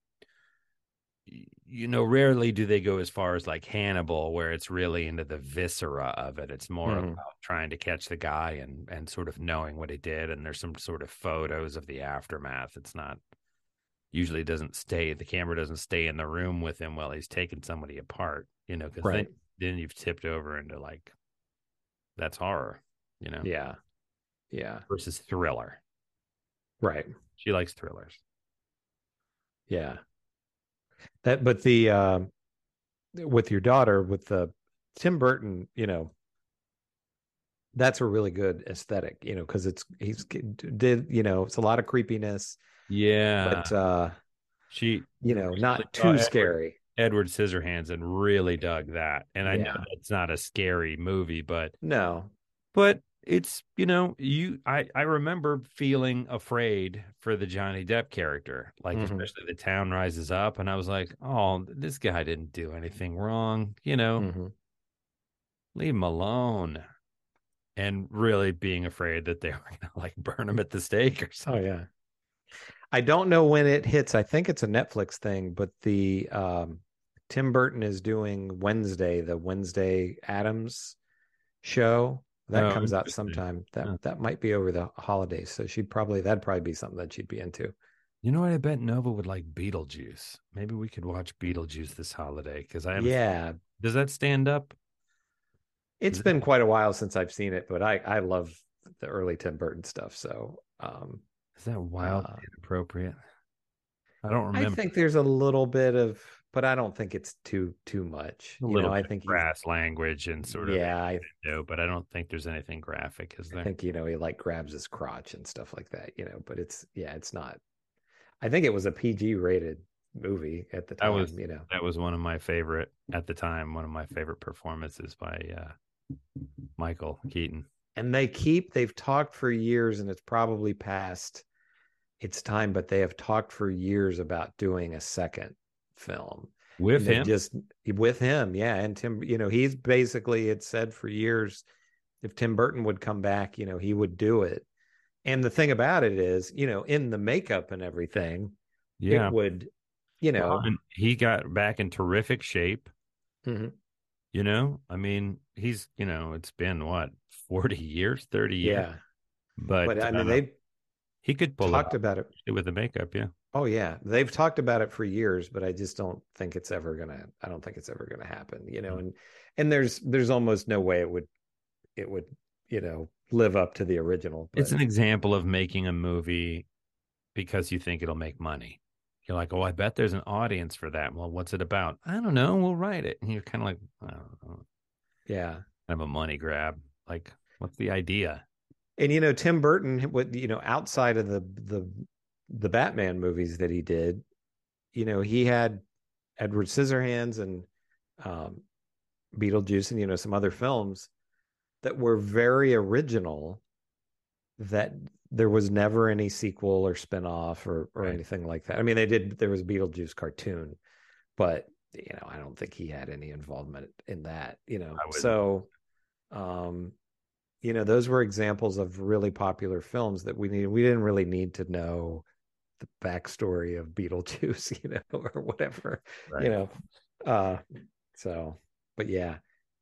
You know, rarely do they go as far as like Hannibal, where it's really into the viscera of it. It's more
Mhm.
about trying to catch the guy and and sort of knowing what he did. And there's some sort of photos of the aftermath. It's not usually doesn't stay. The camera doesn't stay in the room with him while he's taking somebody apart. You know, because
Right.
Then, you've tipped over into like that's horror. You know,
Yeah. Yeah.
versus thriller.
Right.
She likes thrillers.
Yeah. That, but the, uh, with your daughter, with the Tim Burton, you know, that's a really good aesthetic, you know, because it's, he's did, you know, it's a lot of creepiness,
Yeah,
but, uh,
she
you know, not too scary.
Edward Scissorhands and really dug that. And I know it's not a scary movie, but
No.
but it's you know you I I remember feeling afraid for the Johnny Depp character, like
Mhm.
especially the town rises up, and I was like, oh, this guy didn't do anything wrong, you know,
Mhm.
leave him alone. And really being afraid that they were gonna like burn him at the stake or
Oh yeah. I don't know when it hits. I think it's a Netflix thing, but the um Tim Burton is doing Wednesday, the Wednesday Addams show. That
Oh,
comes out sometime. That
Yeah.
that might be over the holidays. So she'd probably that'd probably be something that she'd be into.
You know what? I bet Nova would like Beetlejuice. Maybe we could watch Beetlejuice this holiday because I
Yeah.
Does that stand up?
It's
it-
been quite a while since I've seen it, but I I love the early Tim Burton stuff. So um
Is that wild
Uh,
inappropriate? I don't remember.
I think there's a little bit of but I don't think it's too too much.
a
You
little
know, I think
grass language and sort of
yeah, I
no, but I don't think there's anything graphic. Is there?
I think you know he like grabs his crotch and stuff like that, you know. But it's yeah, it's not. I think it was a PG rated movie at the
That
time.
was
you know,
that was one of my favorite at the time. One of my favorite performances by uh, Michael Keaton.
and they keep they've talked for years, and it's probably past its time, but they have talked for years about doing a second film
With him,
just with him, yeah. And Tim, you know, he's basically had said for years if Tim Burton would come back, you know, he would do it. And the thing about it is, you know, in the makeup and everything,
yeah.
it would, you know,
Well, he got back in terrific shape.
Mhm.
You know, I mean, he's you know, it's been what forty years, thirty years.
yeah.
But,
But, I mean,
uh,
they
he could pull
talked
it
about it.
with the makeup. Yeah,
Oh yeah, they've talked about it for years, but I just don't think it's ever gonna. I don't think it's ever gonna happen. You
Mm.
know, and and there's there's almost no way it would, it would, you know, live up to the original.
it's an example of making a movie because you think it'll make money. You're like, oh, I bet there's an audience for that. Well, what's it about? I don't know. We'll write it. And you're kind of like, I don't know,
yeah.
kind of a money grab. Like, what's the idea?
And you know, Tim Burton, what you know, outside of the the the Batman movies that he did, you know, he had Edward Scissorhands and um, Beetlejuice, and you know, some other films that were very original. That there was never any sequel or spinoff or or
Right.
anything like that. I mean, they did. There was a Beetlejuice cartoon, but you know, I don't think he had any involvement in that. You know, so. Um, you know those were examples of really popular films that we need we didn't really need to know the backstory of beetlejuice you know or whatever
Right.
you know uh so but yeah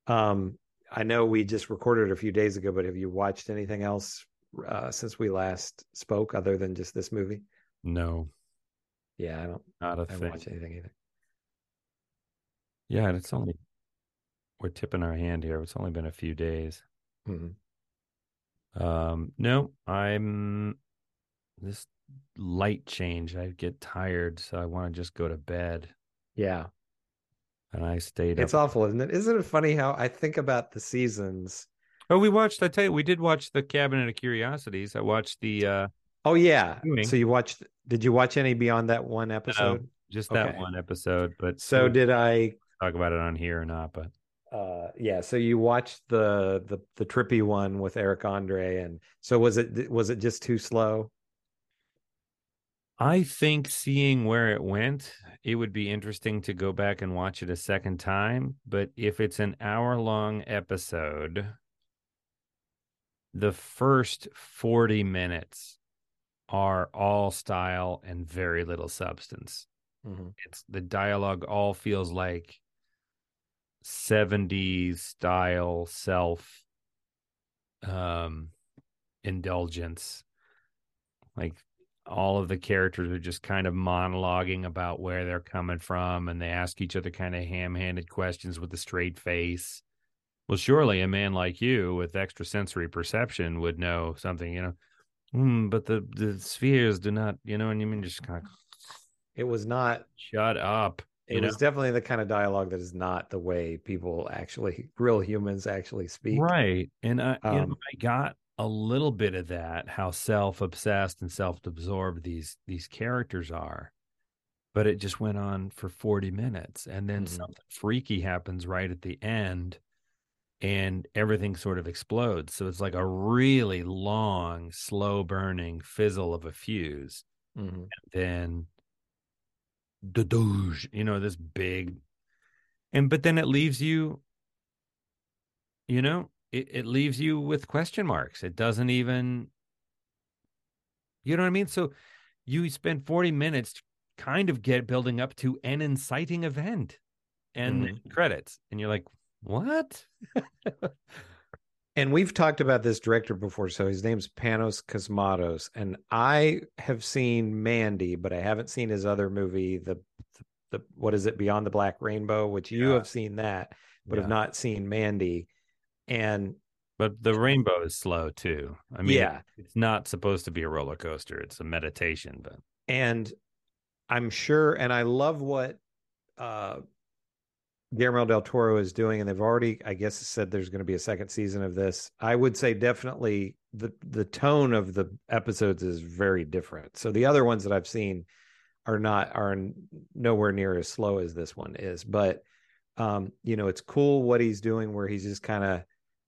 um i know we just recorded a few days ago but have you watched anything else uh since we last spoke other than just this movie
No,
yeah i don't
not a
i
thing.
watched anything either
Yeah, and it's only we're tipping our hand here. It's only been a few days.
Mhm.
Um, no, I'm this light change, I get tired, so I want to just go to bed.
Yeah.
And I stayed
It's
up.
awful, isn't it? Isn't it funny how I think about the seasons?
Oh, we watched. I tell you, we did watch the Cabinet of Curiosities. I watched the uh
Oh yeah.
Viewing.
So you watched did you watch any beyond that one episode?
just that
Okay.
one episode. But
So did I
talk about it on here or not? But
uh yeah, so you watched the the the trippy one with Eric Andre and so was it was it just too slow?
I think seeing where it went, it would be interesting to go back and watch it a second time. But if it's an hour long episode, the first 40 minutes are all style and very little substance.
Mhm.
It's the dialogue all feels like 70s style self um indulgence. Like all of the characters are just kind of monologuing about where they're coming from and they ask each other kind of ham-handed questions with a straight face. Well surely a man like you with extrasensory perception would know something you know? "Hmm, but the the spheres do not you know and you mean? Just kind of
It was not
shut up
it
know
was definitely the kind of dialogue that is not the way people actually real humans actually speak.
right and i you know
Um,
i got a little bit of that how self-obsessed and self-absorbed these these characters are but it just went on for 40 minutes and then
Mhm.
something freaky happens right at the end and everything sort of explodes so it's like a really long slow burning fizzle of a fuse
Mhm.
then the douche, you know, this big, and but then it leaves you, you know, it, it leaves you with question marks. It doesn't even, you know what I mean? So you spend 40 minutes kind of get building up to an inciting event and then credits, and you're like, what?
And we've talked about this director before. So his name's Panos Cosmatos, and I have seen Mandy, but I haven't seen his other movie, the the, the what is it, Beyond the Black Rainbow, which you
Yeah.
have seen that, but have not seen Mandy. And
But the rainbow is slow too. I mean,
Yeah.
it's not supposed to be a roller coaster. It's a meditation, but
and I'm sure, and I love what uh Guillermo del Toro is doing, and they've already, I guess, said there's going to be a second season of this. I would say definitely the the tone of the episodes is very different. So the other ones that I've seen are not are nowhere near as slow as this one is, but um, you know, it's cool what he's doing, where he's just kind of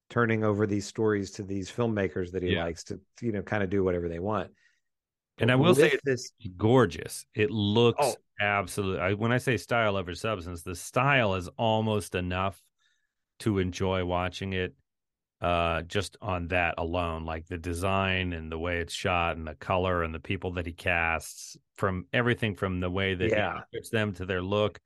turning over these stories to these filmmakers that he
Yeah.
likes to, you know, kind of do whatever they want.
And I will say it's
this
gorgeous. It looks
Oh.
absolutely. I, when I say style over substance, the style is almost enough to enjoy watching it. Uh, just on that alone, like the design and the way it's shot, and the color, and the people that he casts, from everything from the way that
Yeah.
he puts them to their look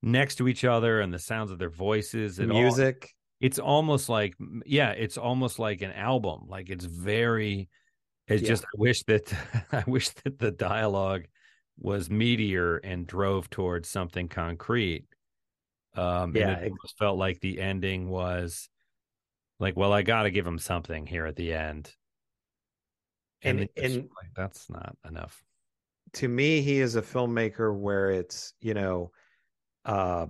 next to each other, and the sounds of their voices, all-
music.
it's almost like yeah it's almost like an album like it's very it's
Yeah.
just i wish that i wish that the dialogue was meatier and drove towards something concrete um
Yeah,
and it almost felt like the ending was like well i gotta give him something here at the end.
And-
just,
and-
like, that's not enough.
to me he is a filmmaker where it's you know uh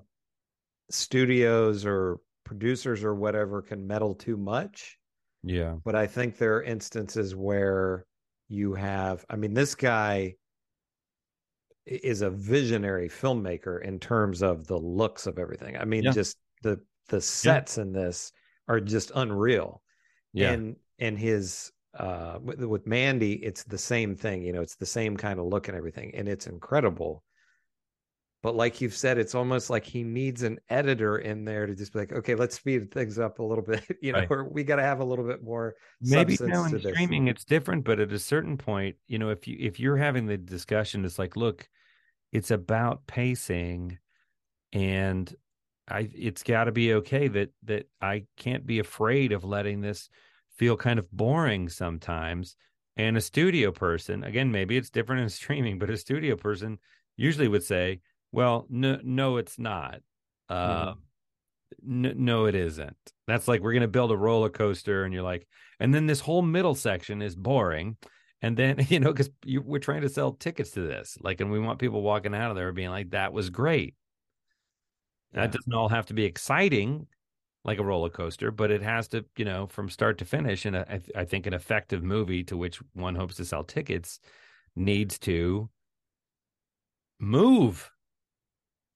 studios or producers or whatever can meddle too much
yeah.
But i think there are instances where you have i mean this guy is a visionary filmmaker in terms of the looks of everything. I mean
Yeah.
just the the sets in this are just unreal.
Yeah.
And and his uh with, with mandy it's the same thing you know it's the same kind of look and everything and it's incredible but like you've said it's almost like he needs an editor in there to just be like okay let's speed things up a little bit you know
Right.
or we got to have a little bit more
maybe now in streaming it's different but at a certain point you know if you if you're having the discussion it's like look it's about pacing and i it's got to be okay that that i can't be afraid of letting this feel kind of boring sometimes and a studio person again maybe it's different in streaming but a studio person usually would say well no no it's not uh, n- no it isn't that's like we're going to build a roller coaster and you're like and then this whole middle section is boring And then, you know, because we're trying to sell tickets to this, like, and we want people walking out of there being like, that was great.
Yeah.
That doesn't all have to be exciting like a roller coaster, but it has to, you know, from start to finish. And I, I think an effective movie to which one hopes to sell tickets needs to move,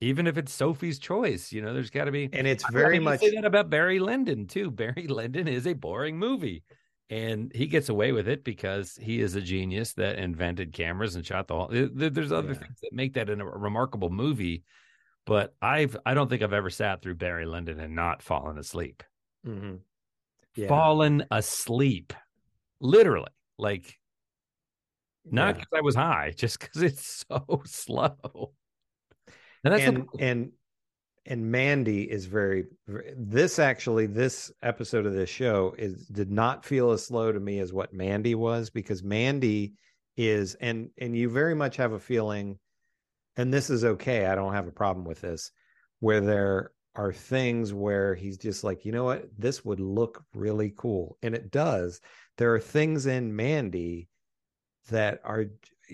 even if it's Sophie's choice. You know, there's got to be,
and it's very much
say that about Barry Lyndon too. Barry Lyndon is a boring movie, and he gets away with it because he is a genius that invented cameras and shot the whole. There's other
Yeah.
things that make that a remarkable movie, but I've I don't think I've ever sat through Barry Lyndon and not fallen asleep.
Mhm. Yeah.
Fallen asleep, literally, like not
Yeah.
because I was high, just because it's so slow. And the
and and Mandy is very this actually this episode of this show is did not feel as slow to me as what Mandy was because Mandy is and and you very much have a feeling and this is okay I don't have a problem with this where there are things where he's just like you know what? This would look really cool. And it does. There are things in Mandy that are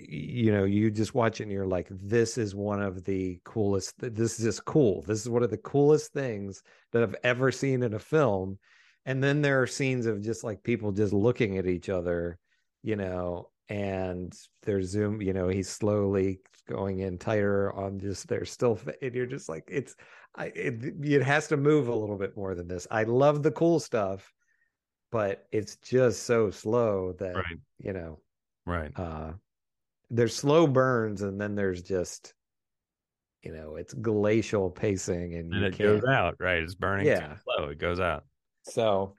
you know you just watch it and you're like this is one of the coolest this is just cool this is one of the coolest things that i've ever seen in a film and then there are scenes of just like people just looking at each other you know and there's zoom you know he's slowly going in tighter on just they're still and you're just like it's i it, it has to move a little bit more than this i love the cool stuff but it's just so slow that
Right.
you know
right.
uh there's slow burns and then there's just you know it's glacial pacing and,
and it goes out. Right, it's burning. too
Yeah.
slow. It goes out.
so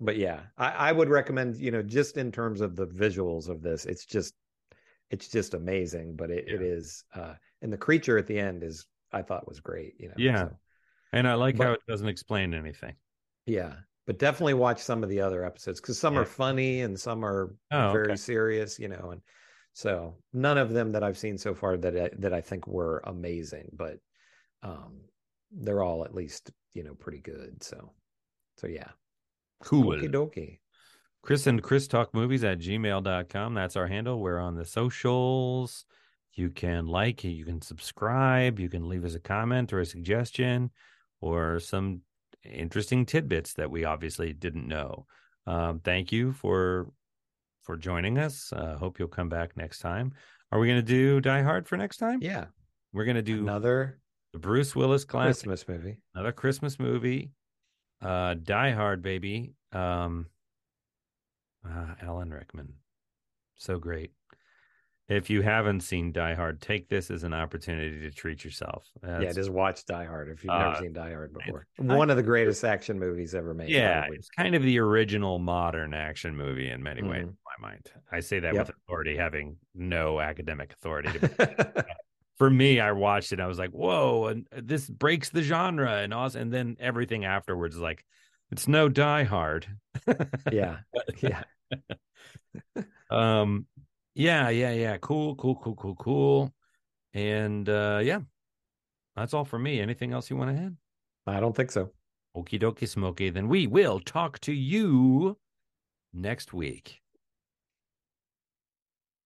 but yeah I, I would recommend you know just in terms of the visuals of this it's just it's just amazing but it, it
Yeah.
is uh and the creature at the end is i thought was great you know
Yeah.
so,
And I like how it doesn't explain anything.
yeah but definitely watch some of the other episodes because some
Yeah.
are funny and some are
Oh,
very
okay.
serious you know and so none of them that i've seen so far that I, that i think were amazing but um they're all at least you know pretty good so so yeah
Cool.
Okie dokie
Chris and Chris Talk Movies at gmail.com. That's our handle. We're on the socials. You can like, you can subscribe, you can leave us a comment or a suggestion or some interesting tidbits that we obviously didn't know. Um, thank you for for joining us. Uh, hope you'll come back next time. Are we going to do Die Hard for next time?
yeah
We're going to do
another
the Bruce Willis classic
christmas movie
another Christmas movie. Uh Die Hard, baby. Um uh, Alan Rickman. So great. If you haven't seen Die Hard, take this as an opportunity to treat yourself.
yeah just watch die hard if you've
Uh,
never seen die hard before
I-
one of the greatest action movies ever made
yeah,
probably.
it's kind of the original modern action movie in many ways,
Mhm.
in my mind. I say that
Yep.
with authority, having no academic authority. For me, I watched it. I was like, "Whoa!" And this breaks the genre, and also, and then everything afterwards is like, it's no Die Hard.
yeah yeah
um yeah yeah yeah. Cool cool cool cool cool. And uh yeah. That's all for me. Anything else you want to add?
I don't think so.
Okie dokie smoky then we will talk to you next week